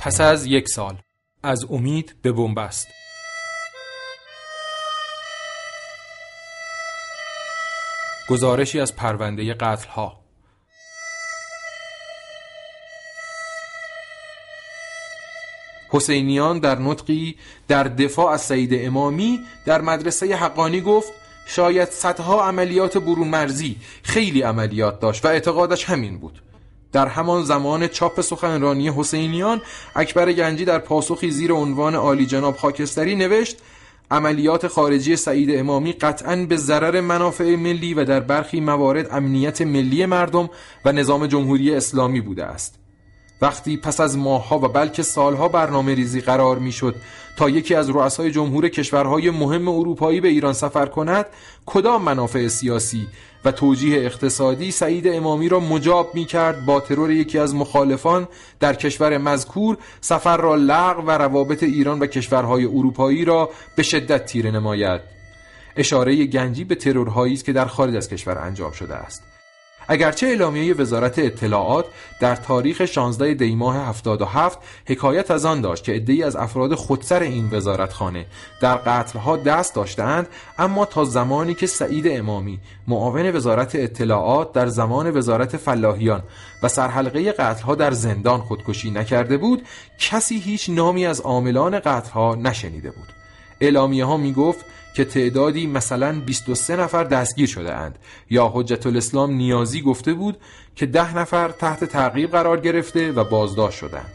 پس از یک سال. از امید به بنبست. گزارشی از پرونده قتل ها حسینیان در نطقی در دفاع از سید امامی در مدرسه حقانی گفت شاید صدها عملیات برون مرزی خیلی عملیات داشت و اعتقادش همین بود. در همان زمان چاپ سخنرانی حسینیان اکبر گنجی در پاسخی زیر عنوان عالی جناب خاکستری نوشت عملیات خارجی سعید امامی قطعا به ضرر منافع ملی و در برخی موارد امنیت ملی مردم و نظام جمهوری اسلامی بوده است. وقتی پس از ماهها و بلکه سالها برنامه ریزی قرار می‌شد تا یکی از رؤسای جمهور کشورهای مهم اروپایی به ایران سفر کند کدام منافع سیاسی و توجیه اقتصادی سعید امامی را مجاب می کرد با ترور یکی از مخالفان در کشور مذکور سفر را لغو و روابط ایران و کشورهای اروپایی را به شدت تیره نماید. اشاره گنجی به ترورهایی است که در خارج از کشور انجام شده است. اگرچه اعلامیه وزارت اطلاعات در تاریخ 16 دی ماه 77 حکایت از آن داشت که عده‌ای از افراد خودسر این وزارتخانه در قتلها دست داشتند اما تا زمانی که سعید امامی معاون وزارت اطلاعات در زمان وزارت فلاحیان و سرحلقه قتلها در زندان خودکشی نکرده بود کسی هیچ نامی از عاملان قتلها نشنیده بود. اعلامیه ها می گفت که تعدادی مثلا 23 نفر دستگیر شده اند. یا حجت الاسلام نیازی گفته بود که ده نفر تحت تعقیب قرار گرفته و بازداشت شدند.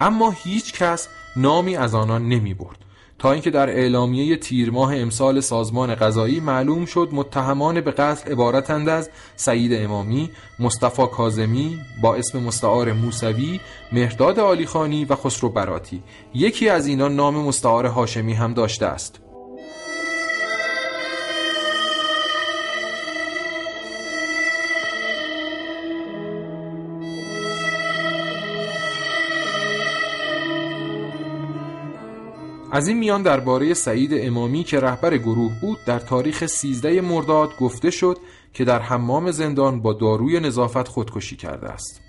اما هیچ کس نامی از آنان نمی برد. تا اینکه در اعلامیه تیر ماه امسال سازمان قضایی معلوم شد متهمان به قتل عبارتند از سعید امامی، مصطفی کازمی با اسم مستعار موسوی، مهرداد عالیخانی و خسرو براتی. یکی از اینان نام مستعار هاشمی هم داشته است. از این میان درباره سعید امامی که رهبر گروه بود در تاریخ 13 مرداد گفته شد که در حمام زندان با داروی نظافت خودکشی کرده است.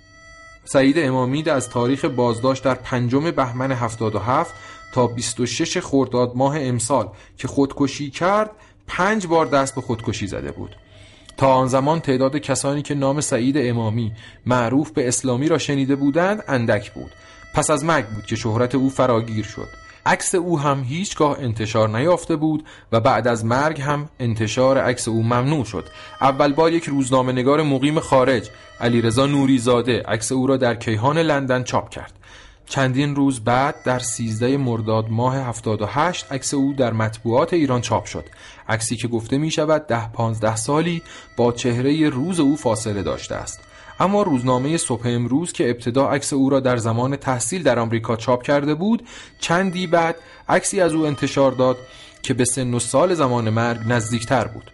سعید امامی از تاریخ بازداشت در پنجم بهمن 77 تا 26 خرداد ماه امسال که خودکشی کرد پنج بار دست به خودکشی زده بود. تا آن زمان تعداد کسانی که نام سعید امامی معروف به اسلامی را شنیده بودند اندک بود. پس از مرگ بود که شهرت او فراگیر شد. عکس او هم هیچگاه انتشار نیافته بود و بعد از مرگ هم انتشار عکس او ممنوع شد. اول بار یک روزنامه نگار مقیم خارج علیرضا نوریزاده عکس او را در کیهان لندن چاپ کرد. چندین روز بعد در 13 مرداد ماه 78 عکس او در مطبوعات ایران چاپ شد. عکسی که گفته می شود ده 15 سالی با چهره روز او فاصله داشته است. اما روزنامه صبح امروز که ابتدا عکس او را در زمان تحصیل در آمریکا چاپ کرده بود چندی بعد عکسی از او انتشار داد که به سن و سال زمان مرگ نزدیکتر بود.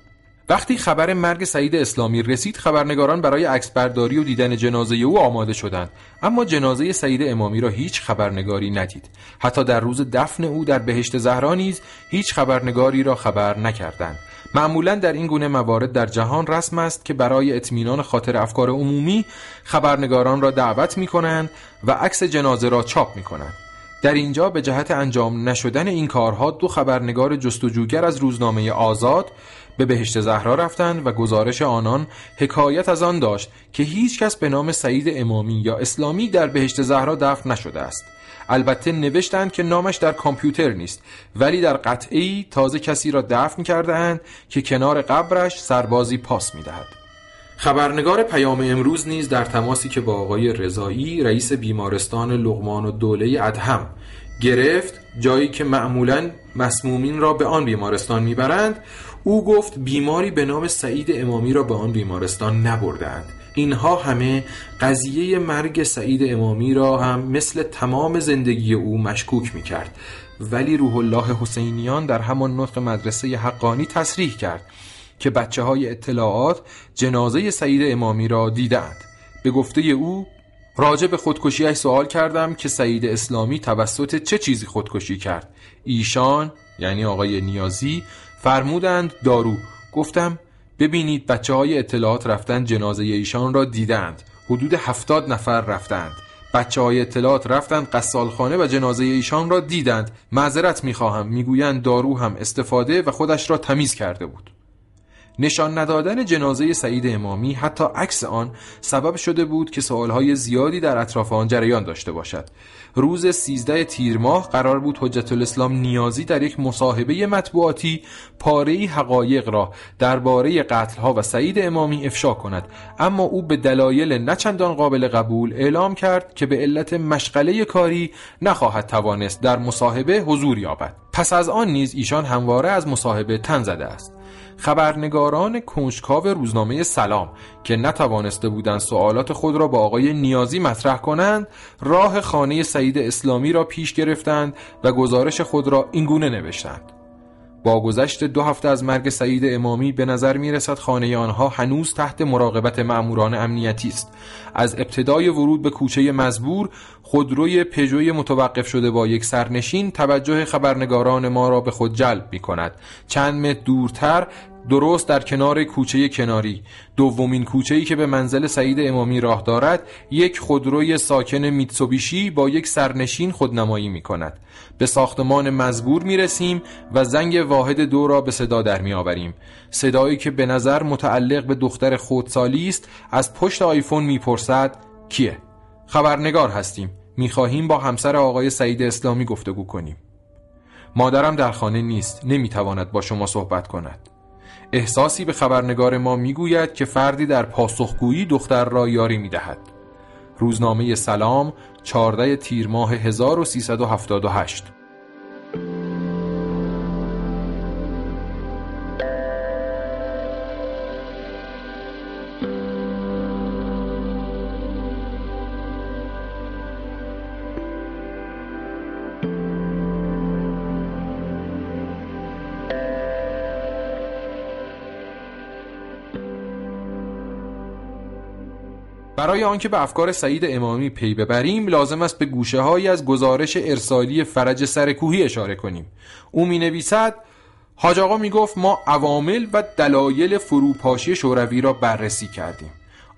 وقتی خبر مرگ سعید اسلامی رسید خبرنگاران برای عکس برداری و دیدن جنازه او آماده شدند. اما جنازه سعید امامی را هیچ خبرنگاری ندید. حتی در روز دفن او در بهشت زهرا نیز هیچ خبرنگاری را خبر نکردند. معمولا در این گونه موارد در جهان رسم است که برای اطمینان خاطر افکار عمومی خبرنگاران را دعوت می کنند و عکس جنازه را چاپ می کنند در اینجا به جهت انجام نشدن این کارها دو خبرنگار جستجوگر از روزنامه آزاد به بهشت زهرا رفتند و گزارش آنان حکایت از آن داشت که هیچ کس به نام سعید امامی یا اسلامی در بهشت زهرا دفن نشده است. البته نوشتند که نامش در کامپیوتر نیست ولی در قطعی تازه کسی را دفن کرده اند که کنار قبرش سربازی پاس می‌دهد. خبرنگار پیام امروز نیز در تماسی که با آقای رضایی رئیس بیمارستان لغمان و دوله ادهم گرفت جایی که معمولا مسمومین را به آن بیمارستان می‌برند او گفت بیماری به نام سعید امامی را به آن بیمارستان نبردند اینها همه قضیه مرگ سعید امامی را هم مثل تمام زندگی او مشکوک می کرد ولی روح الله حسینیان در همان نطق مدرسه حقانی تصریح کرد که بچه های اطلاعات جنازه سعید امامی را دیدند به گفته او راجع به خودکشیش سوال کردم که سعید اسلامی توسط چه چیزی خودکشی کرد. ایشان یعنی آقای نیازی فرمودند دارو. گفتم ببینید بچه های اطلاعات رفتن جنازه ایشان را دیدند. حدود هفتاد نفر رفتند. بچه های اطلاعات رفتند قصالخانه و جنازه ایشان را دیدند. معذرت می‌خواهم می‌گویند دارو هم استفاده و خودش را تمیز کرده بود. نشان ندادن جنازه سعید امامی حتی عکس آن سبب شده بود که سوالهای زیادی در اطراف آن جریان داشته باشد. روز 13 تیر ماه قرار بود حجت الاسلام نیازی در یک مصاحبه مطبوعاتی پاره حقایق را درباره قتلها و سعید امامی افشا کند. اما او به دلایل نچندان قابل قبول اعلام کرد که به علت مشغله کاری نخواهد توانست در مصاحبه حضور یابد. پس از آن نیز ایشان همواره از مصاحبه تن زده است. خبرنگاران کنجکاو روزنامه سلام که نتوانسته بودند سوالات خود را با آقای نیازی مطرح کنند راه خانه سعید اسلامی را پیش گرفتند و گزارش خود را اینگونه نوشتند. با گذشت دو هفته از مرگ سعید امامی به نظر می رسد خانه آنها هنوز تحت مراقبت مأموران امنیتی است. از ابتدای ورود به کوچه مزبور خودروی پژوی متوقف شده با یک سرنشین توجه خبرنگاران ما را به خود جلب می کند چند متر دورتر درست در کنار کوچه کناری. دومین کوچه ای که به منزل سعید امامی راه دارد یک خودروی ساکن میتسوبیشی با یک سرنشین خودنمایی می کند به ساختمان مزبور می رسیم و زنگ واحد دو را به صدا در می آوریم صدایی که به نظر متعلق به دختر خودسالی است از پشت آیفون می پرسد کیه؟ خبرنگار هستیم. می خواهیم با همسر آقای سعید اسلامی گفتگو کنیم. مادرم در خانه نیست نمی تواند با شما صحبت کند. احساسی به خبرنگار ما می‌گوید که فردی در پاسخگویی دختر را یاری می‌دهد. روزنامه سلام 14 تیر ماه 1378 برای آنکه به افکار سعید امامی پی ببریم لازم است به گوشه هایی از گزارش ارسالی فرج سرکوهی اشاره کنیم. او می نویسد حاج آقا می گفت ما عوامل و دلایل فروپاشی شوروی را بررسی کردیم.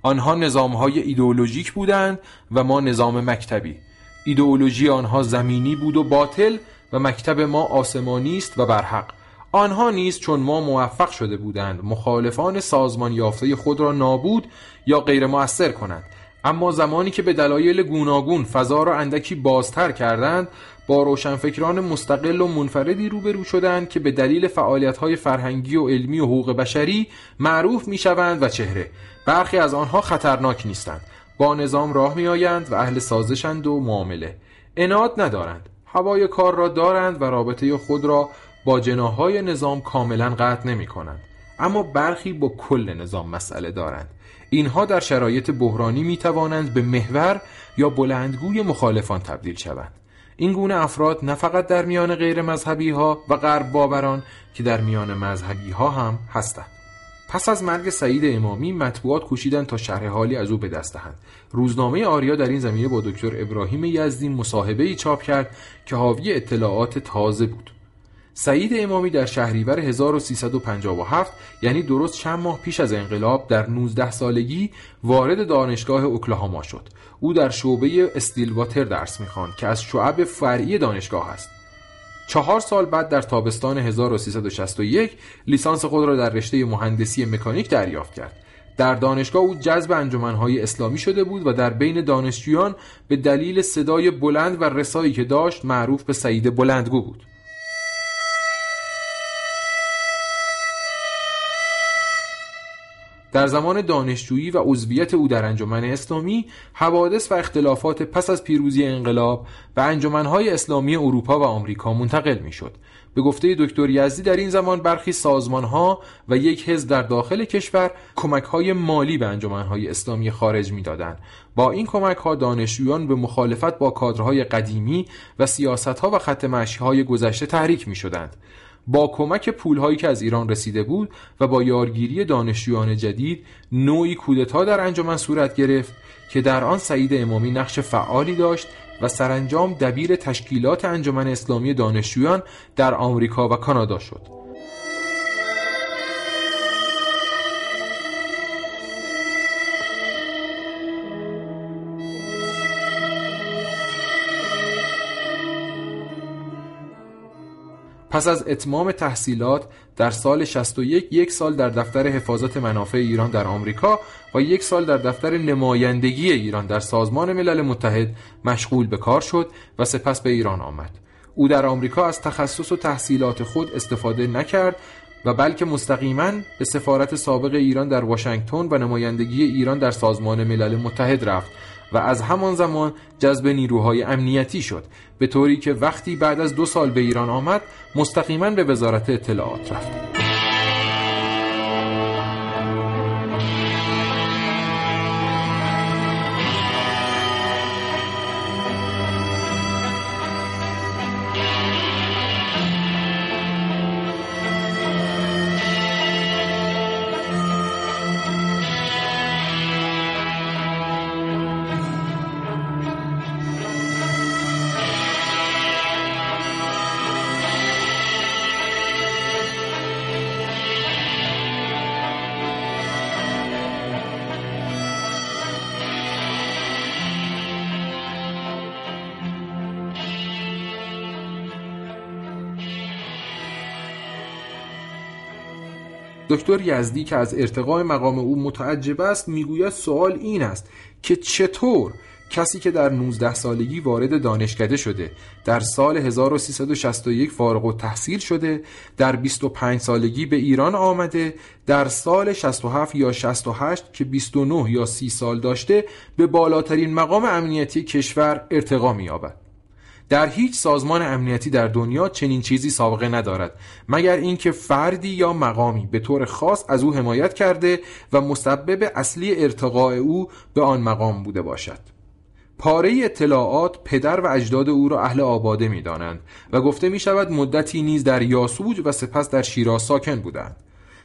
آنها نظام های ایدئولوژیک بودند و ما نظام مکتبی. ایدئولوژی آنها زمینی بود و باطل و مکتب ما آسمانی است و برحق. آنها نیز چون ما موفق شده بودند مخالفان سازمان یافته خود را نابود یا غیر مؤثر کنند. اما زمانی که به دلایل گوناگون فضا را اندکی بازتر کردند با روشنفکران مستقل و منفردی روبرو شدند که به دلیل فعالیت‌های فرهنگی و علمی و حقوق بشری معروف می‌شوند و چهره. برخی از آنها خطرناک نیستند. با نظام راه میآیند و اهل سازشند و معامله. اناد ندارند. هوای کار را دارند و رابطه خود را با جناهای نظام کاملا قطع نمی کنند اما برخی با کل نظام مسئله دارند. اینها در شرایط بحرانی می توانند به محور یا بلندگوی مخالفان تبدیل شوند. این گونه افراد نه فقط در میان غیر مذهبی ها و غرب باوران که در میان مذهبی ها هم هستند. پس از مرگ سعید امامی مطبوعات کوشیدند تا شرح حالی از او به دست دهند. روزنامه آریا در این زمینه با دکتر ابراهیم یزدی مصاحبه ای چاپ کرد که حاوی اطلاعات تازه بود. سعید امامی در شهریور 1357 یعنی درست چند ماه پیش از انقلاب در 19 سالگی وارد دانشگاه اوکلاهاما شد. او در شعبه استیلواتر درس می‌خواند که از شعب فرعی دانشگاه است. چهار سال بعد در تابستان 1361 لیسانس خود را در رشته مهندسی مکانیک دریافت کرد. در دانشگاه او جذب انجمنهای اسلامی شده بود و در بین دانشجویان به دلیل صدای بلند و رسایی که داشت معروف به سعید بلندگو بود. در زمان دانشجویی و عضویت او در انجمن اسلامی حوادث و اختلافات پس از پیروزی انقلاب به انجمنهای اسلامی اروپا و آمریکا منتقل می‌شد. به گفته دکتر یزدی در این زمان برخی سازمانها و یک حزب در داخل کشور کمکهای مالی به انجمنهای اسلامی خارج می‌دادند. با این کمکها دانشجویان به مخالفت با کادرهای قدیمی و سیاستها و خط های گذشته تحریک می شدند با کمک پولهایی که از ایران رسیده بود و با یارگیری دانشجویان جدید نوعی کودتا در انجمن صورت گرفت که در آن سعید امامی نقش فعالی داشت و سرانجام دبیر تشکیلات انجمن اسلامی دانشجویان در آمریکا و کانادا شد. پس از اتمام تحصیلات در سال 61 یک سال در دفتر حفاظت منافع ایران در آمریکا و یک سال در دفتر نمایندگی ایران در سازمان ملل متحد مشغول به کار شد و سپس به ایران آمد. او در آمریکا از تخصص و تحصیلات خود استفاده نکرد و بلکه مستقیما به سفارت سابق ایران در واشنگتن و نمایندگی ایران در سازمان ملل متحد رفت و از همان زمان جذب نیروهای امنیتی شد به طوری که وقتی بعد از دو سال به ایران آمد مستقیما به وزارت اطلاعات رفت. دکتر یزدی که از ارتقای مقام او متعجب است می‌گوید سوال این است که چطور کسی که در 19 سالگی وارد دانشکده شده در سال 1361 فارغ و تحصیل شده در 25 سالگی به ایران آمده در سال 67 یا 68 که 29 یا 30 سال داشته به بالاترین مقام امنیتی کشور ارتقا می‌یابد. در هیچ سازمان امنیتی در دنیا چنین چیزی سابقه ندارد مگر اینکه فردی یا مقامی به طور خاص از او حمایت کرده و مسبب اصلی ارتقاء او به آن مقام بوده باشد. پاره اطلاعات پدر و اجداد او را اهل آباده می دانند و گفته می شود مدتی نیز در یاسوج و سپس در شیراز ساکن بودند.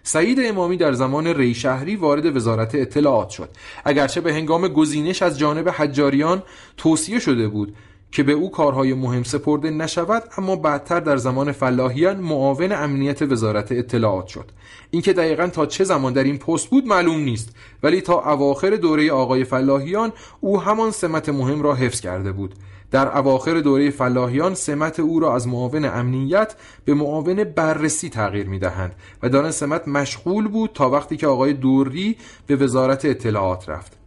سعید امامی در زمان ریشهری وارد وزارت اطلاعات شد. اگرچه به هنگام گزینش از جانب حجاریان توصیه شده بود که به او کارهای مهم سپرده نشود اما بعدتر در زمان فلاحیان معاون امنیت وزارت اطلاعات شد. اینکه دقیقا تا چه زمان در این پست بود معلوم نیست ولی تا اواخر دوره آقای فلاحیان او همان سمت مهم را حفظ کرده بود. در اواخر دوره فلاحیان سمت او را از معاون امنیت به معاون بررسی تغییر می دهند و در سمت مشغول بود تا وقتی که آقای دوری به وزارت اطلاعات رفت.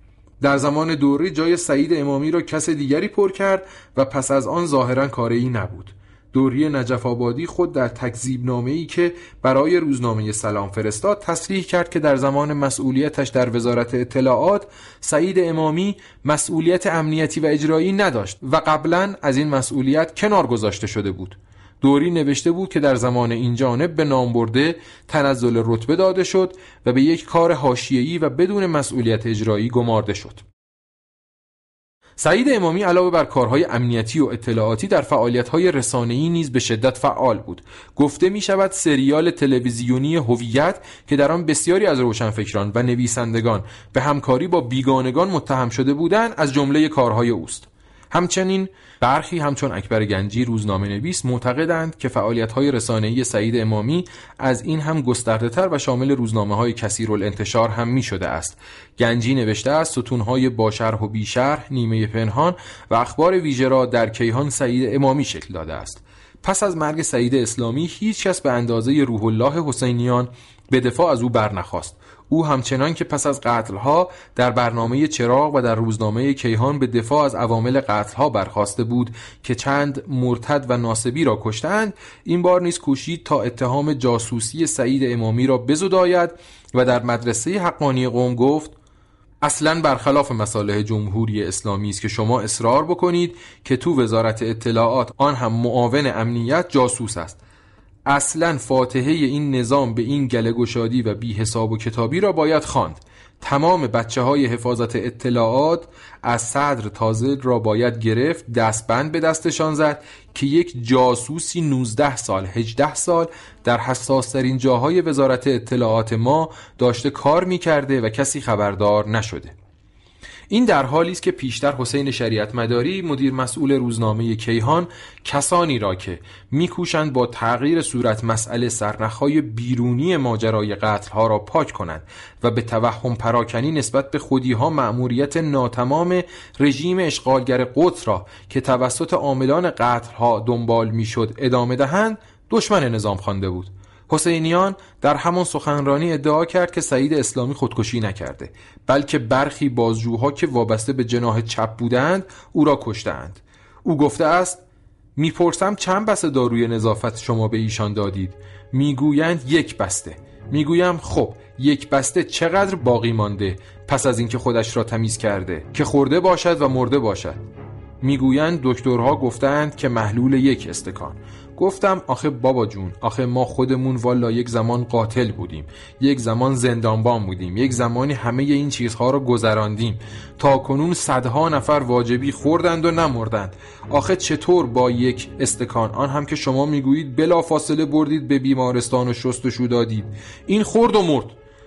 در زمان دوری جای سعید امامی را کس دیگری پر کرد و پس از آن ظاهرا کاری نبود. دوری نجف آبادی خود در تکذیب نامه ای که برای روزنامه سلام فرستاد تصریح کرد که در زمان مسئولیتش در وزارت اطلاعات سعید امامی مسئولیت امنیتی و اجرایی نداشت و قبلا از این مسئولیت کنار گذاشته شده بود. دوری نوشته بود که در زمان این جانب به نام برده تنزل رتبه داده شد و به یک کار حاشیه‌ای و بدون مسئولیت اجرایی گمارده شد. سعید امامی علاوه بر کارهای امنیتی و اطلاعاتی در فعالیت‌های رسانه‌ای نیز به شدت فعال بود. گفته می شود سریال تلویزیونی هویت که در آن بسیاری از روشنفکران و نویسندگان به همکاری با بیگانگان متهم شده بودند از جمله کارهای اوست. همچنین برخی همچون اکبر گنجی روزنامه نویس معتقدند که فعالیت های رسانه‌ای سعید امامی از این هم گسترده تر و شامل روزنامه های کثیر الانتشار هم می شده است. گنجی نوشته است ستون های با شرح و بیشرح نیمه پنهان و اخبار ویژه را در کیهان سعید امامی شکل داده است. پس از مرگ سعید اسلامی هیچ کس به اندازه روح الله حسینیان به دفاع از او برنخواست. او همچنان که پس از قتلها در برنامه چراغ و در روزنامه کیهان به دفاع از عوامل قتلها برخواسته بود که چند مرتد و ناسبی را کشتند این بار نیز کوشید تا اتهام جاسوسی سعید امامی را بزداید و در مدرسه حقانی قوم گفت اصلا برخلاف مصالح جمهوری اسلامی است که شما اصرار بکنید که تو وزارت اطلاعات آن هم معاون امنیت جاسوس است. اصلا فاتحه این نظام به این گله گشادی و بی حساب و کتابی را باید خواند. تمام بچه های حفاظت اطلاعات از صدر تازه را باید گرفت دستبند به دستشان زد که یک جاسوسی 19 سال 18 سال در حساسترین جاهای وزارت اطلاعات ما داشته کار می کرده و کسی خبردار نشده. این در حالی است که پیشتر حسین شریعت مداری مدیر مسئول روزنامه کیهان کسانی را که میکوشند با تغییر صورت مسئله سرنخهای بیرونی ماجرای قتلها را پاک کنند و به توهم پراکنی نسبت به خودیها مأموریت ناتمام رژیم اشغالگر قدس را که توسط عاملان قتلها دنبال می‌شد ادامه دهند دشمن نظام خوانده بود. حسینیان در همان سخنرانی ادعا کرد که سعید اسلامی خودکشی نکرده بلکه برخی بازجوها که وابسته به جناه چپ بودند او را کشتند او گفته است می‌پرسم چند بسته داروی نظافت شما به ایشان دادید؟ می‌گویند یک بسته. می‌گویم خب یک بسته چقدر باقی مانده؟ پس از اینکه خودش را تمیز کرده که خورده باشد و مرده باشد. می‌گویند دکترها گفتند که محلول یک استکان. گفتم آخه بابا جون آخه ما خودمون والا یک زمان قاتل بودیم یک زمان زندانبان بودیم یک زمانی همه این چیزها را گذراندیم. تا کنون صدها نفر واجبی خوردند و نمردند. آخه چطور با یک استکان؟ آن هم که شما می‌گویید بلا فاصله بردید به بیمارستان و شستشو دادید. این خورد و مرد.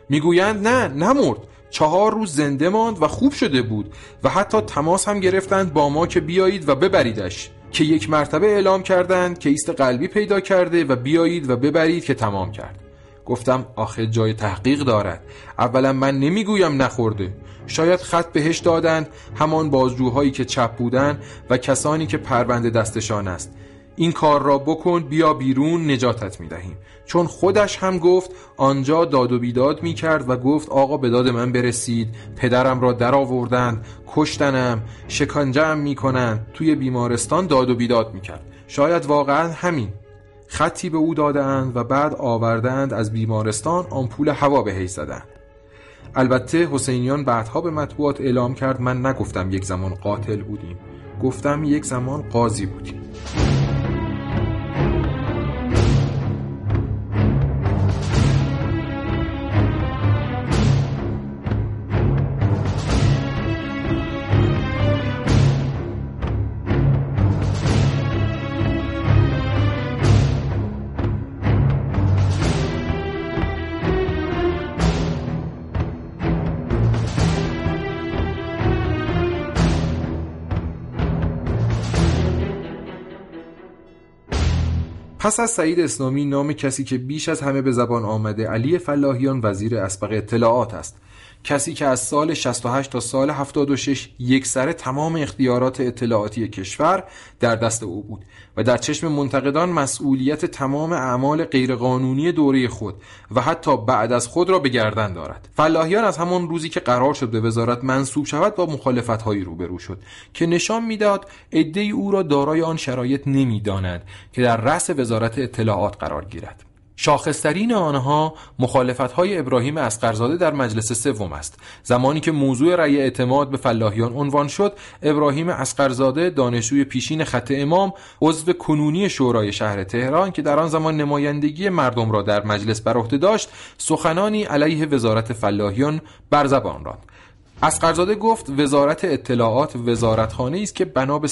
می‌گویند نه نمرد. چهار روز زنده ماند و خوب شده بود و حتی تماس هم گرفتند با ما که بیایید و ببریدش. که یک مرتبه اعلام کردند که ایست قلبی پیدا کرده و بیایید و ببرید که تمام کرد. گفتم آخه جای تحقیق دارد. اولا من نمی‌گویم نخورده. شاید خط بهش دادند همان بازجوهایی که چپ بودن و کسانی که پرونده دستشان است. این کار را بکن بیا بیرون نجاتت می دهیم چون خودش هم گفت آنجا داد و بیداد می کرد و گفت آقا به داد من برسید. پدرم را در آوردند کشتنم شکنجم می کنند توی بیمارستان داد و بیداد می کرد شاید واقعا همین. خطی به او دادند و بعد آوردند از بیمارستان آمپول هوا به زدند. البته حسینیان بعدها به مطبوعات اعلام کرد من نگفتم یک زمان قاتل بودیم. گفتم یک زمان قاضی بودیم. پس از سعید اسلامی نام کسی که بیش از همه به زبان آمده علی فلاحیان وزیر اسبق اطلاعات است. کسی که از سال 68 تا سال 76 یک سره تمام اختیارات اطلاعاتی کشور در دست او بود و در چشم منتقدان مسئولیت تمام اعمال غیرقانونی دوره خود و حتی بعد از خود را به گردن دارد. فلاحیان از همان روزی که قرار شد به وزارت منصوب شود با مخالفت هایی روبرو شد که نشان می‌داد عده او را دارای آن شرایط نمی‌دانند که در رأس وزارت اطلاعات قرار گیرد. شاخصترین آنها مخالفت های ابراهیم اسقرزاده در مجلس سوم است. زمانی که موضوع رأی اعتماد به فلاحیان عنوان شد ابراهیم اسقرزاده دانشجوی پیشین خط امام عضو کنونی شورای شهر تهران که در آن زمان نمایندگی مردم را در مجلس بر داشت سخنانی علیه وزارت فلاحیان بر زبان راند. اسقرزاده گفت وزارت اطلاعات وزارتخانه است که بنا به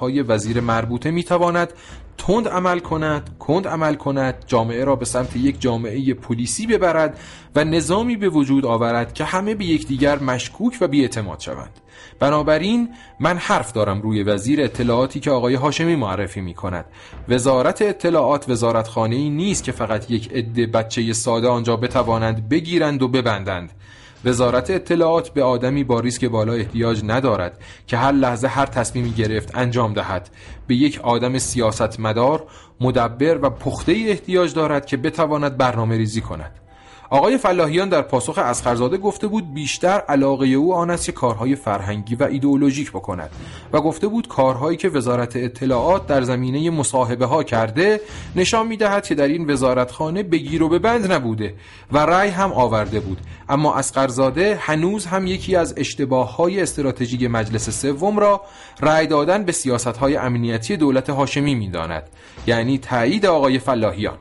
های وزیر مربوطه می‌تواند تند عمل کند کند عمل کند جامعه را به سمت یک جامعه پلیسی ببرد و نظامی به وجود آورد که همه به یکدیگر مشکوک و بیاعتماد شوند. بنابراین من حرف دارم روی وزیر اطلاعاتی که آقای هاشمی معرفی می کند وزارت اطلاعات وزارتخانه ای نیست که فقط یک عده بچه ساده آنجا بتوانند بگیرند و ببندند. وزارت اطلاعات به آدمی با ریسک بالا احتیاج ندارد که هر لحظه هر تصمیمی گرفت انجام دهد. به یک آدم سیاستمدار مدبر و پخته احتیاج دارد که بتواند برنامه ریزی کند. آقای فلاحیان در پاسخ اسخرزاده گفته بود بیشتر علاقه او آن است که کارهای فرهنگی و ایدئولوژیک بکند و گفته بود کارهایی که وزارت اطلاعات در زمینه مصاحبه ها کرده نشان می‌دهد که در این وزارتخانه بگیر و ببند نبوده و رأی هم آورده بود. اما اسقرزاده هنوز هم یکی از اشتباه های استراتژیک مجلس سوم را رأی دادن به سیاست های امنیتی دولت هاشمی می‌داند یعنی تایید آقای فلاحیان.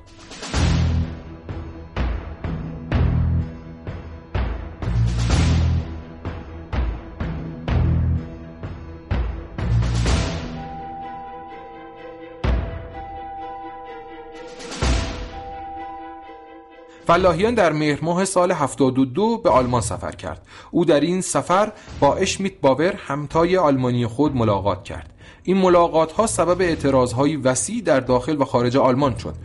فلاحیان در مهر ماه سال 72 به آلمان سفر کرد. او در این سفر با اشمیت باور همتای آلمانی خود ملاقات کرد. این ملاقات ها سبب اعتراض های وسیع در داخل و خارج آلمان شد.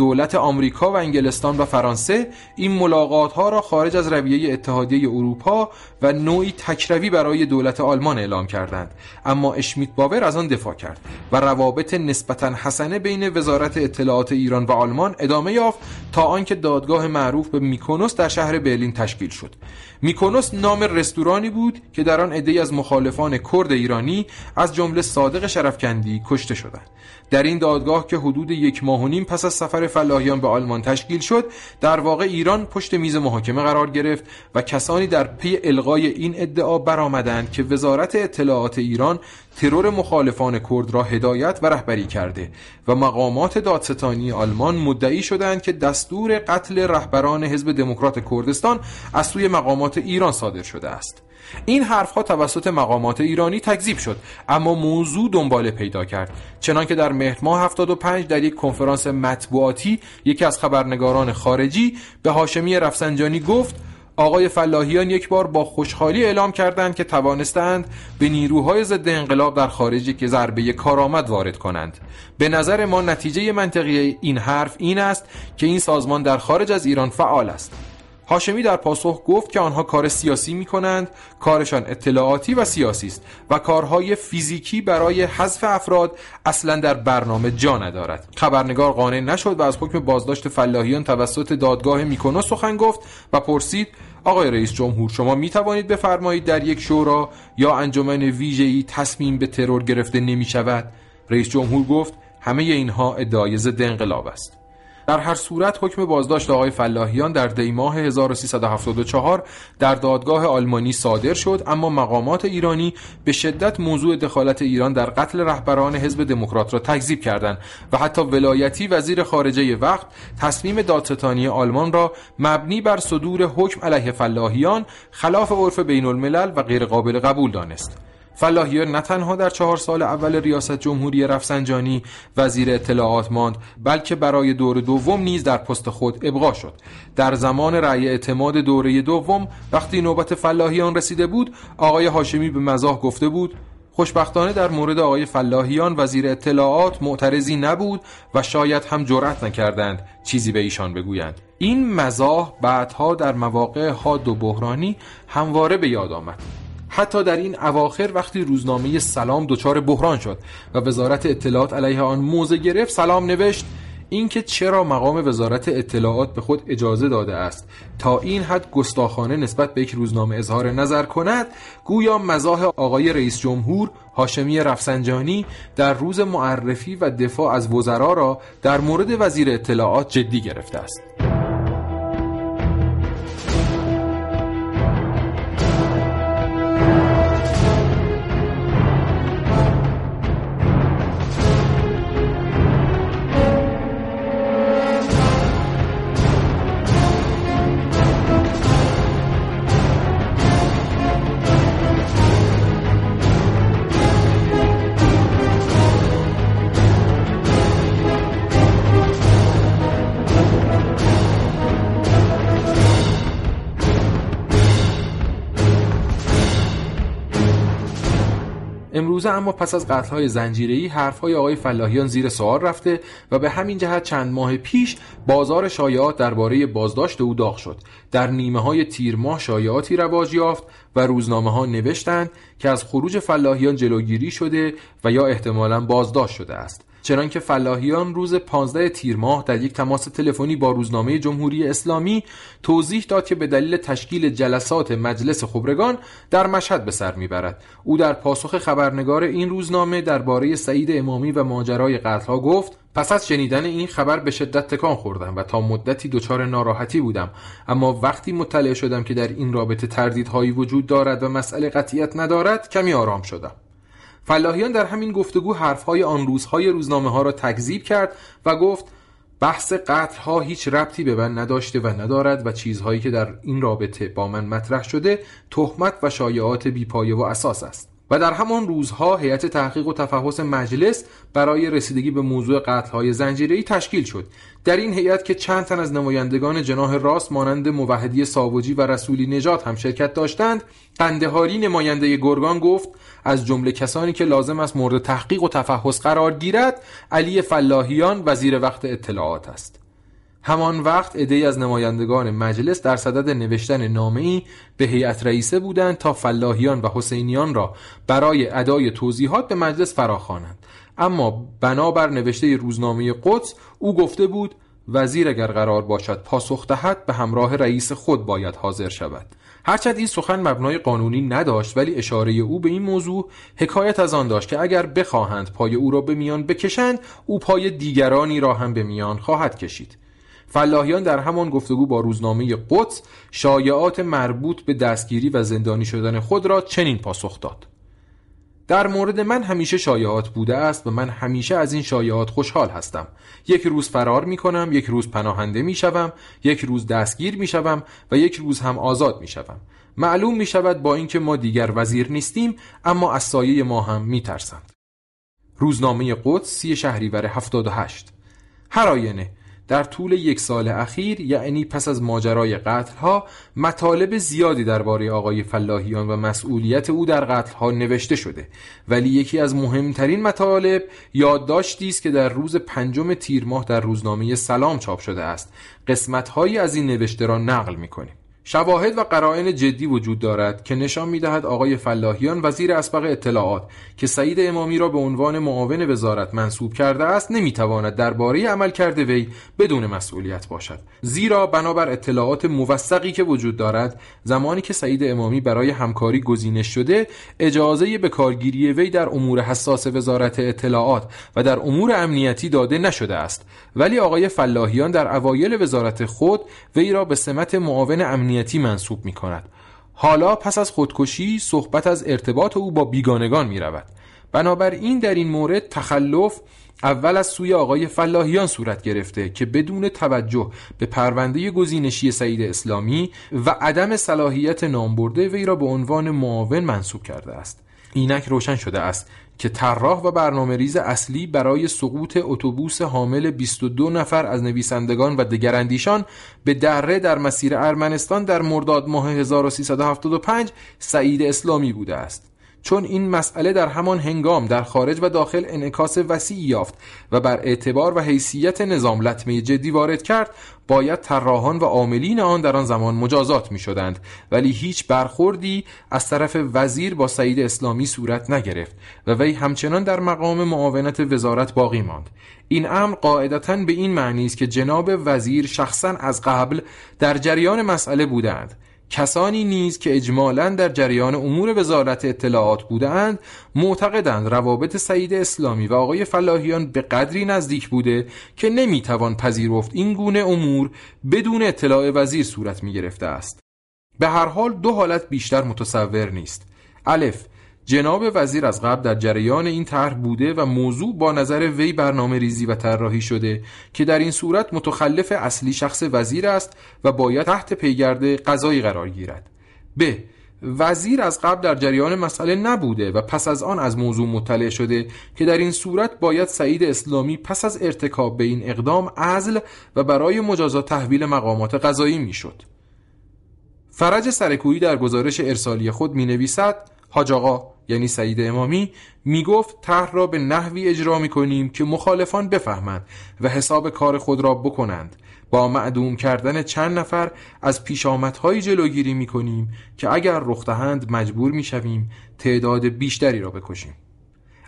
دولت آمریکا و انگلستان و فرانسه این ملاقات ها را خارج از رویه اتحادیه اروپا و نوعی تکروی برای دولت آلمان اعلام کردند. اما اشمیت باور از آن دفاع کرد و روابط نسبتا حسنه بین وزارت اطلاعات ایران و آلمان ادامه یافت تا آنکه دادگاه معروف به میکونوس در شهر برلین تشکیل شد. میکونوس نام رستورانی بود که در آن عده‌ای از مخالفان کرد ایرانی از جمله صادق شرفکندی کشته شدند. در این دادگاه که حدود یک ماه و نیم پس از سفر فلاحیان به آلمان تشکیل شد در واقع ایران پشت میز محاکمه قرار گرفت و کسانی در پی الغای این ادعا برآمدند که وزارت اطلاعات ایران ترور مخالفان کرد را هدایت و رهبری کرده و مقامات دادستانی آلمان مدعی شدند که دستور قتل رهبران حزب دموکرات کردستان از سوی مقامات ایران صادر شده است. این حرفها توسط مقامات ایرانی تکذیب شد اما موضوع دنباله پیدا کرد چنانکه در مهر ماه 75 در یک کنفرانس مطبوعاتی یکی از خبرنگاران خارجی به هاشمی رفسنجانی گفت آقای فلاحیان یک بار با خوشحالی اعلام کردند که توانستند به نیروهای ضد انقلاب در خارج که ضربه کارآمد وارد کنند. به نظر ما نتیجه منطقی این حرف این است که این سازمان در خارج از ایران فعال است. هاشمی در پاسخ گفت که آنها کار سیاسی می کنند کارشان اطلاعاتی و سیاسی است و کارهای فیزیکی برای حذف افراد اصلا در برنامه جا ندارد. خبرنگار قانع نشد و از حکم بازداشت فلاحیان توسط دادگاه میکنو سخن گفت و پرسید آقای رئیس جمهور شما می توانید بفرمایید در یک شورا یا انجمن ویژه‌ای تصمیم به ترور گرفته نمی شود رئیس جمهور گفت همه اینها ادعای ضد انقلاب است. در هر صورت حکم بازداشت آقای فلاحیان در دیماه 1374 در دادگاه آلمانی صادر شد اما مقامات ایرانی به شدت موضوع دخالت ایران در قتل رهبران حزب دموکرات را تکذیب کردند و حتی ولایتی وزیر خارجه وقت تصمیم دادستانی آلمان را مبنی بر صدور حکم علیه فلاحیان خلاف عرف بین الملل و غیرقابل قبول دانست. فلاحیان نه تنها در چهار سال اول ریاست جمهوری رفسنجانی وزیر اطلاعات ماند بلکه برای دور دوم نیز در پست خود ابقا شد. در زمان رأی اعتماد دوره دوم وقتی نوبت فلاحیان رسیده بود آقای هاشمی به مزاح گفته بود خوشبختانه در مورد آقای فلاحیان وزیر اطلاعات معترضی نبود و شاید هم جرأت نکردند چیزی به ایشان بگویند. این مزاح بعدها در مواقع حاد و بحرانی همواره به یاد آمد. حتی در این اواخر وقتی روزنامه سلام دچار بحران شد و وزارت اطلاعات علیه آن موضع گرفت سلام نوشت اینکه چرا مقام وزارت اطلاعات به خود اجازه داده است تا این حد گستاخانه نسبت به یک روزنامه اظهار نظر کند گویا مزاح آقای رئیس جمهور هاشمی رفسنجانی در روز معرفی و دفاع از وزرا را در مورد وزیر اطلاعات جدی گرفته است. اما پس از قتل‌های زنجیره‌ای حرف‌های آقای فلاحیان زیر سوال رفته و به همین جهت چند ماه پیش بازار شایعات درباره بازداشت او داغ شد. در نیمه های تیر ماه شایعاتی رواج یافت و روزنامه ها نوشتند که از خروج فلاحیان جلوگیری شده و یا احتمالا بازداشت شده است. چنانکه فلاحیان روز 15 تیر ماه در یک تماس تلفنی با روزنامه جمهوری اسلامی توضیح داد که به دلیل تشکیل جلسات مجلس خبرگان در مشهد به سر می‌برد. او در پاسخ خبرنگار این روزنامه درباره سعید امامی و ماجرای قتلها گفت پس از شنیدن این خبر به شدت تکان خوردم و تا مدتی دچار ناراحتی بودم. اما وقتی مطلع شدم که در این رابطه تردیدهایی وجود دارد و مسئله قطعیت ندارد کمی آرام شدم. فلاحیان در همین گفتگو حرفهای آن روزهای روزنامه ها را تکذیب کرد و گفت بحث قتل ها هیچ ربطی به من نداشته و ندارد و چیزهایی که در این رابطه با من مطرح شده تهمت و شایعات بیپایه و اساس است. و در همان روزها هیئت تحقیق و تفحص مجلس برای رسیدگی به موضوع قتل‌های زنجیره‌ای تشکیل شد. در این هیئت که چند تن از نمایندگان جناح راست مانند موحدی ساوجی و رسولی نجات هم شرکت داشتند قندهاری نماینده گرگان گفت از جمله کسانی که لازم است مورد تحقیق و تفحص قرار گیرد علی فلاحیان وزیر وقت اطلاعات است. همان وقت عدهای از نمایندگان مجلس در صدد نوشتن نامه‌ای به هیئت رئیسه بودند تا فلاحیان و حسینیان را برای ادای توضیحات به مجلس فراخوانند. اما بنابر نوشته روزنامه قدس او گفته بود وزیر اگر قرار باشد پاسخ دهد به همراه رئیس خود باید حاضر شود. هرچند این سخن مبنای قانونی نداشت ولی اشاره او به این موضوع حکایت از آن داشت که اگر بخواهند پای او را به میان بکشند او پای دیگرانی را هم به میان خواهد کشید. فلاحیان در همان گفتگو با روزنامه قدس شایعات مربوط به دستگیری و زندانی شدن خود را چنین پاسخ داد. در مورد من همیشه شایعات بوده است و من همیشه از این شایعات خوشحال هستم. یک روز فرار می کنم یک روز پناهنده می شوم یک روز دستگیر می شوم و یک روز هم آزاد می شوم. معلوم می شود با اینکه ما دیگر وزیر نیستیم اما از سایه ما هم می ترسند. روزنامه قدس سی شهریور 78 هر آینه در طول یک سال اخیر یعنی پس از ماجرای قتل ها مطالب زیادی درباره آقای فلاحیان و مسئولیت او در قتل ها نوشته شده. ولی یکی از مهمترین مطالب یادداشتی است که در روز پنجم تیر ماه در روزنامه سلام چاپ شده است. قسمت هایی از این نوشته را نقل می کنیم شواهد و قرائن جدی وجود دارد که نشان می‌دهد آقای فلاحیان وزیر اسبق اطلاعات که سعید امامی را به عنوان معاون وزارت منصوب کرده است نمی‌تواند درباره عملکرد وی بدون مسئولیت باشد. زیرا بنابر اطلاعات موثقی که وجود دارد زمانی که سعید امامی برای همکاری گزینش شده اجازه به کارگیری وی در امور حساس وزارت اطلاعات و در امور امنیتی داده نشده است. ولی آقای فلاحیان در اوایل وزارت خود وی را به سمت معاون امنیتی امنیتی منصوب می کند حالا پس از خودکشی صحبت از ارتباط او با بیگانگان می رود بنابراین در این مورد تخلف اول از سوی آقای فلاحیان صورت گرفته که بدون توجه به پرونده گزینشی سعید اسلامی و عدم صلاحیت نامبرده وی را به عنوان معاون منصوب کرده است. اینک روشن شده است که طراح و برنامه ریز اصلی برای سقوط اتوبوس حامل 22 نفر از نویسندگان و دگراندیشان به دره در مسیر ارمنستان در مرداد ماه 1375 سعید اسلامی بوده است. چون این مسئله در همان هنگام در خارج و داخل انعکاس وسیعی یافت و بر اعتبار و حیثیت نظام لطمه جدی وارد کرد باید طراحان و عاملین آن در آن زمان مجازات می شدند ولی هیچ برخوردی از طرف وزیر با سعید اسلامی صورت نگرفت و وی همچنان در مقام معاونت وزارت باقی ماند. این امر قاعدتا به این معنی است که جناب وزیر شخصا از قبل در جریان مسئله بودند کسانی نیز که اجمالا در جریان امور وزارت اطلاعات بودند معتقدند روابط سعید اسلامی و آقای فلاحیان به قدری نزدیک بوده که نمی‌توان پذیرفت این گونه امور بدون اطلاع وزیر صورت می گرفته است. به هر حال دو حالت بیشتر متصور نیست. الف جناب وزیر از قبل در جریان این طرح بوده و موضوع با نظر وی برنامه ریزی و طراحی شده که در این صورت متخلف اصلی شخص وزیر است و باید تحت پیگرد قضایی قرار گیرد ب وزیر از قبل در جریان مسئله نبوده و پس از آن از موضوع مطلع شده که در این صورت باید سعید اسلامی پس از ارتکاب به این اقدام ازل و برای مجازات تحویل مقامات قضایی می‌شد. فرج سرکویی در گزارش ارسالی خود می نویسد حاج آقا یعنی سعید امامی می‌گفت طرح را به نحوی اجرا می کنیم که مخالفان بفهمند و حساب کار خود را بکنند. با معدوم کردن چند نفر از پیشامدهایی جلوگیری می کنیم که اگر رخ دهند مجبور می شویم تعداد بیشتری را بکشیم.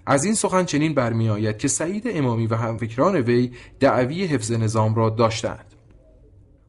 از این سخن چنین برمیآید که سعید امامی و همفکران وی دعوی حفظ نظام را داشتند.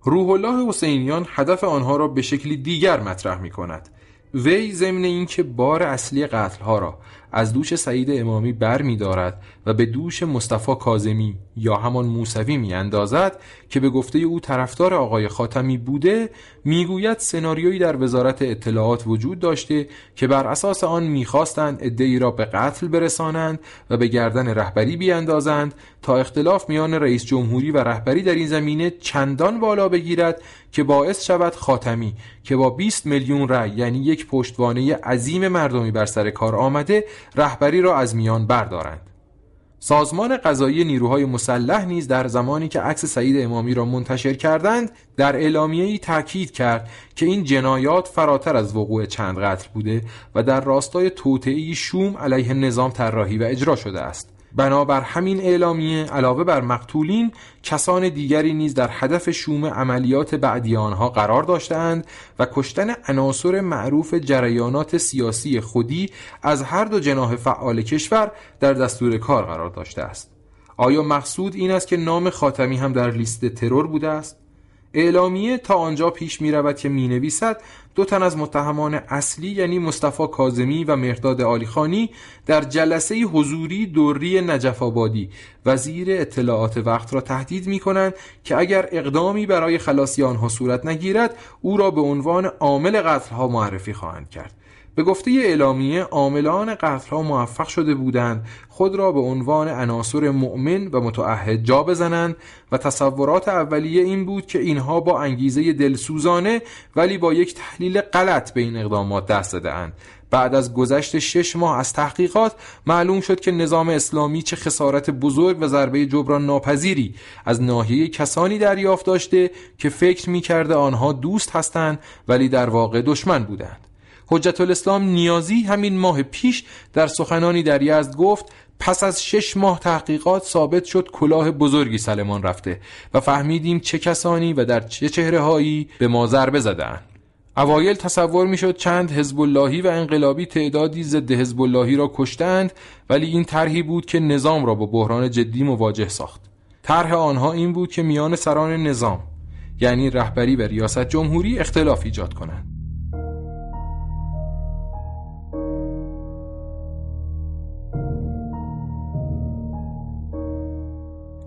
روح الله حسینیان هدف آنها را به شکلی دیگر مطرح می کند وی ضمن اینکه بار اصلی قتل ها را از دوش سعید امامی بر می دارد و به دوش مصطفی کازمی یا همان موسوی می اندازد که به گفته او طرفدار آقای خاتمی بوده می‌گوید سناریویی در وزارت اطلاعات وجود داشته که بر اساس آن می‌خواستند ادعی را به قتل برسانند و به گردن رهبری بیاندازند تا اختلاف میان رئیس جمهوری و رهبری در این زمینه چندان بالا بگیرد که باعث شود خاتمی که با 20 میلیون رأی یعنی یک پشتوانه عظیم مردمی بر سر کار آمده رهبری را از میان بردارند. سازمان قضایی نیروهای مسلح نیز در زمانی که عکس سعید امامی را منتشر کردند در اعلامیه‌ای تاکید کرد که این جنایات فراتر از وقوع چند قتل بوده و در راستای توطئه‌ای شوم علیه نظام طراحی و اجرا شده است. بنابر همین اعلامیه علاوه بر مقتولین کسان دیگری نیز در هدف شوم عملیات بعدی آنها قرار داشتند و کشتن عناصر معروف جریانات سیاسی خودی از هر دو جناح فعال کشور در دستور کار قرار داشته است. آیا مقصود این است که نام خاتمی هم در لیست ترور بوده است؟ اعلامیه تا آنجا پیش می رود که می نویسد دو تن از متهمان اصلی یعنی مصطفی کازمی و مرداد آلیخانی در جلسه حضوری دوری نجف آبادی وزیر اطلاعات وقت را تهدید می کنند که اگر اقدامی برای خلاصی آنها صورت نگیرد او را به عنوان عامل قتلها معرفی خواهند کرد. به گفته اعلامیه عاملان قتلها موفق شده بودند. خود را به عنوان عناصر مؤمن و متعهد جا بزنند و تصورات اولیه این بود که اینها با انگیزه دلسوزانه ولی با یک تحلیل غلط به این اقدامات دست دادند بعد از گذشت شش ماه از تحقیقات معلوم شد که نظام اسلامی چه خسارت بزرگ و ضربه جبران ناپذیری از ناحیه کسانی دریافت داشته که فکر می کرده آنها دوست هستند ولی در واقع دشمن بودند. حجت الاسلام نیازی همین ماه پیش در سخنانی در یزد گفت پس از شش ماه تحقیقات ثابت شد کلاه بزرگی سلمان رفته و فهمیدیم چه کسانی و در چه چهره هایی به ما ضربه زدن اوایل تصور می‌شد چند حزب اللهی و انقلابی تعدادی ضد حزب اللهی را کشتند ولی این طرحی بود که نظام را با بحران جدی مواجه ساخت. طرح آنها این بود که میان سران نظام یعنی رهبری و ریاست جمهوری اختلاف ایجاد کنند.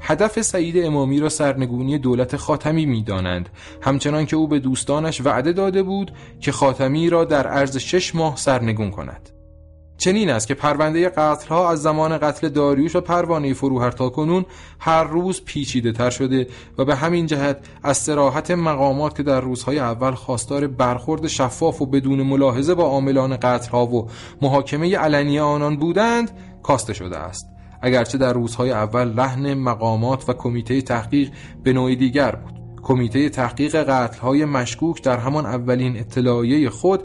هدف سعید امامی را سرنگونی دولت خاتمی می‌دانند. همچنان که او به دوستانش وعده داده بود که خاتمی را در عرض شش ماه سرنگون کند. چنین است که پرونده قتل ها از زمان قتل داریوش و پروانه فروهر تا کنون هر روز پیچیده تر شده و به همین جهت از سراحت مقامات که در روزهای اول خواستار برخورد شفاف و بدون ملاحظه با عاملان قتل ها و محاکمه علنی آنان بودند کاسته شده است. اگرچه در روزهای اول لحن مقامات و کمیته تحقیق به نوع دیگر بود. کمیته تحقیق قتلهای مشکوک در همان اولین اطلاعیه خود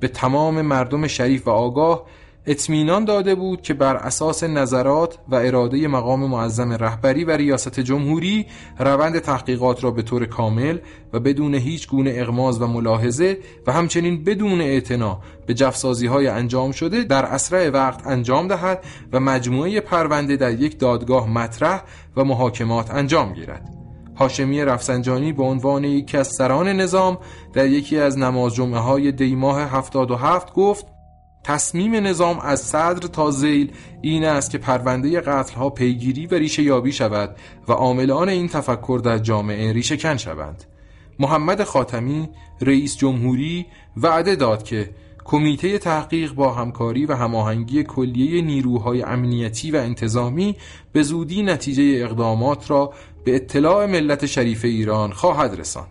به تمام مردم شریف و آگاه اطمینان داده بود که بر اساس نظرات و اراده مقام معظم رهبری و ریاست جمهوری روند تحقیقات را به طور کامل و بدون هیچ گونه اغماز و ملاحظه و همچنین بدون اعتنا به جفسازی های انجام شده در اسرع وقت انجام دهد و مجموعه پرونده در یک دادگاه مطرح و محاکمات انجام گیرد. هاشمی رفسنجانی به عنوان یکی از سران نظام در یکی از نماز جمعه های دیماه 77 گفت تصمیم نظام از صدر تا زیل این است که پرونده قتل ها پیگیری و ریشه یابی شود و عاملان این تفکر در جامعه ریشه کن شوند محمد خاتمی رئیس جمهوری وعده داد که کمیته تحقیق با همکاری و هماهنگی کلیه نیروهای امنیتی و انتظامی به زودی نتیجه اقدامات را به اطلاع ملت شریف ایران خواهد رساند.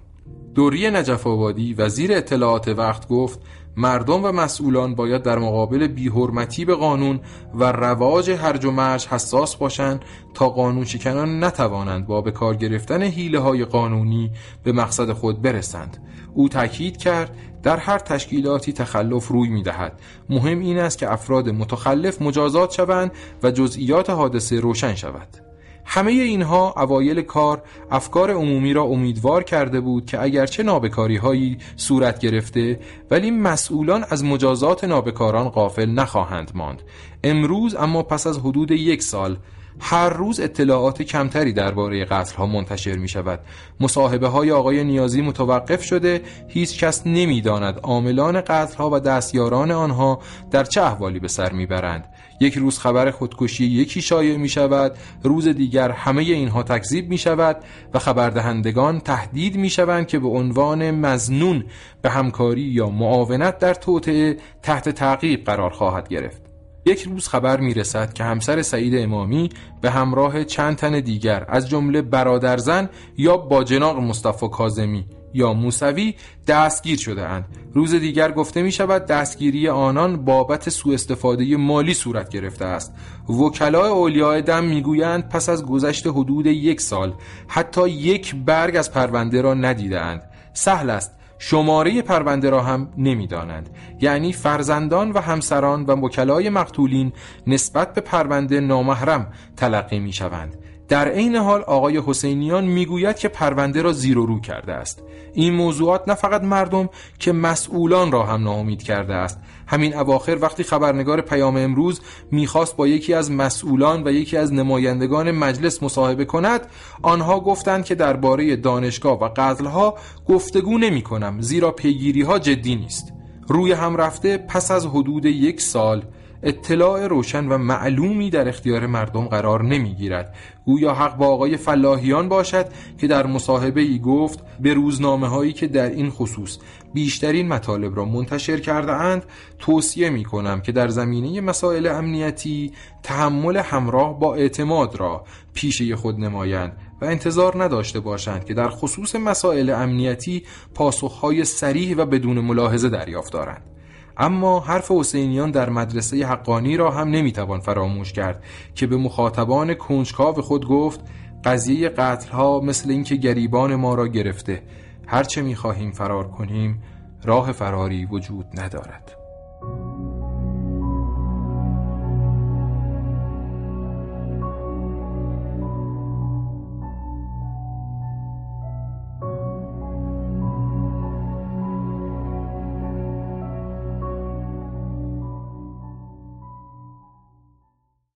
دوری نجف آبادی وزیر اطلاعات وقت گفت مردم و مسئولان باید در مقابل بیحرمتی به قانون و رواج هرج و مرج حساس باشند تا قانون شکنان نتوانند با به کار گرفتن حیله های قانونی به مقصد خود برسند او تاکید کرد در هر تشکیلاتی تخلف روی می دهد. مهم این است که افراد متخلف مجازات شوند و جزئیات حادثه روشن شود همه اینها اوایل کار افکار عمومی را امیدوار کرده بود که اگرچه نابکاری هایی صورت گرفته ولی مسئولان از مجازات نابکاران غافل نخواهند ماند. امروز اما پس از حدود یک سال هر روز اطلاعات کمتری درباره قتل ها منتشر می شود مصاحبه های آقای نیازی متوقف شده هیچ کس نمی داند عاملان قتل ها و دستیاران آنها در چه احوالی به سر می برند یک روز خبر خودکشی یکی شایع می شود روز دیگر همه اینها تکذیب می شود و خبردهندگان تهدید می شوند که به عنوان مزنون به همکاری یا معاونت در توطعه تحت تعقیب قرار خواهد گرفت. یک روز خبر می رسد که همسر سعید امامی به همراه چند تن دیگر از جمله برادرزن یا باجناق مصطفی کازمی یا موسوی دستگیر شده اند. روز دیگر گفته می شود دستگیری آنان بابت سوء استفاده مالی صورت گرفته است. وکلای اولیاء دم می‌گویند پس از گذشت حدود یک سال حتی یک برگ از پرونده را ندیده اند. سهل است. شماره پرونده را هم نمی‌دانند یعنی فرزندان و همسران و وکلای مقتولین نسبت به پرونده نامحرم تلقی می شوند. در عین حال آقای حسینیان می‌گوید که پرونده را زیر و رو کرده است. این موضوعات نه فقط مردم که مسئولان را هم ناامید کرده است. همین اواخر وقتی خبرنگار پیام امروز می‌خواست با یکی از مسئولان و یکی از نمایندگان مجلس مصاحبه کند آنها گفتند که درباره دانشگاه و قتلها گفتگو نمی کنم زیرا پیگیری ها جدی نیست. روی هم رفته پس از حدود یک سال اطلاع روشن و معلومی در اختیار مردم قرار نمی‌گیرد. گویا حق با آقای فلاحیان باشد که در مصاحبه ای گفت به روزنامه هایی که در این خصوص بیشترین مطالب را منتشر کرده اند توصیه می کنم که در زمینه مسائل امنیتی تحمل همراه با اعتماد را پیشه خود نمایند و انتظار نداشته باشند که در خصوص مسائل امنیتی پاسخهای سریح و بدون ملاحظه دریافت دارند. اما حرف حسینیان در مدرسه حقانی را هم نمی‌توان فراموش کرد که به مخاطبان کنجکاو خود گفت قضیه قتل ها مثل اینکه گریبان ما را گرفته. هرچه می‌خواهیم فرار کنیم راه فراری وجود ندارد.